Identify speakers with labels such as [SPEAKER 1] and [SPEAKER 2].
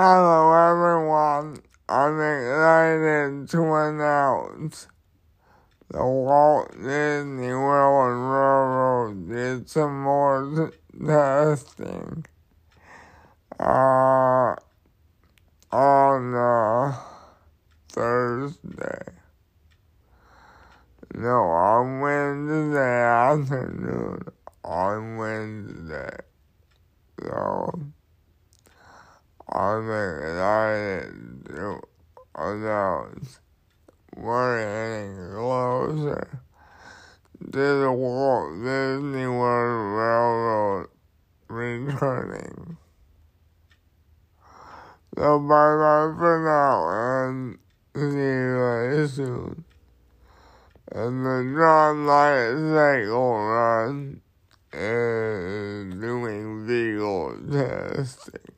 [SPEAKER 1] Hello everyone, I'm excited to announce the Walt Disney World Railroad did some more testing uh, on uh, Thursday. No, on Wednesday afternoon, on Wednesday. So, I'm excited to announce we're getting closer to the Walt Disney World Railroad returning. So bye bye for now and see you very soon. And the TRON Lightcycle Run is doing legal testing.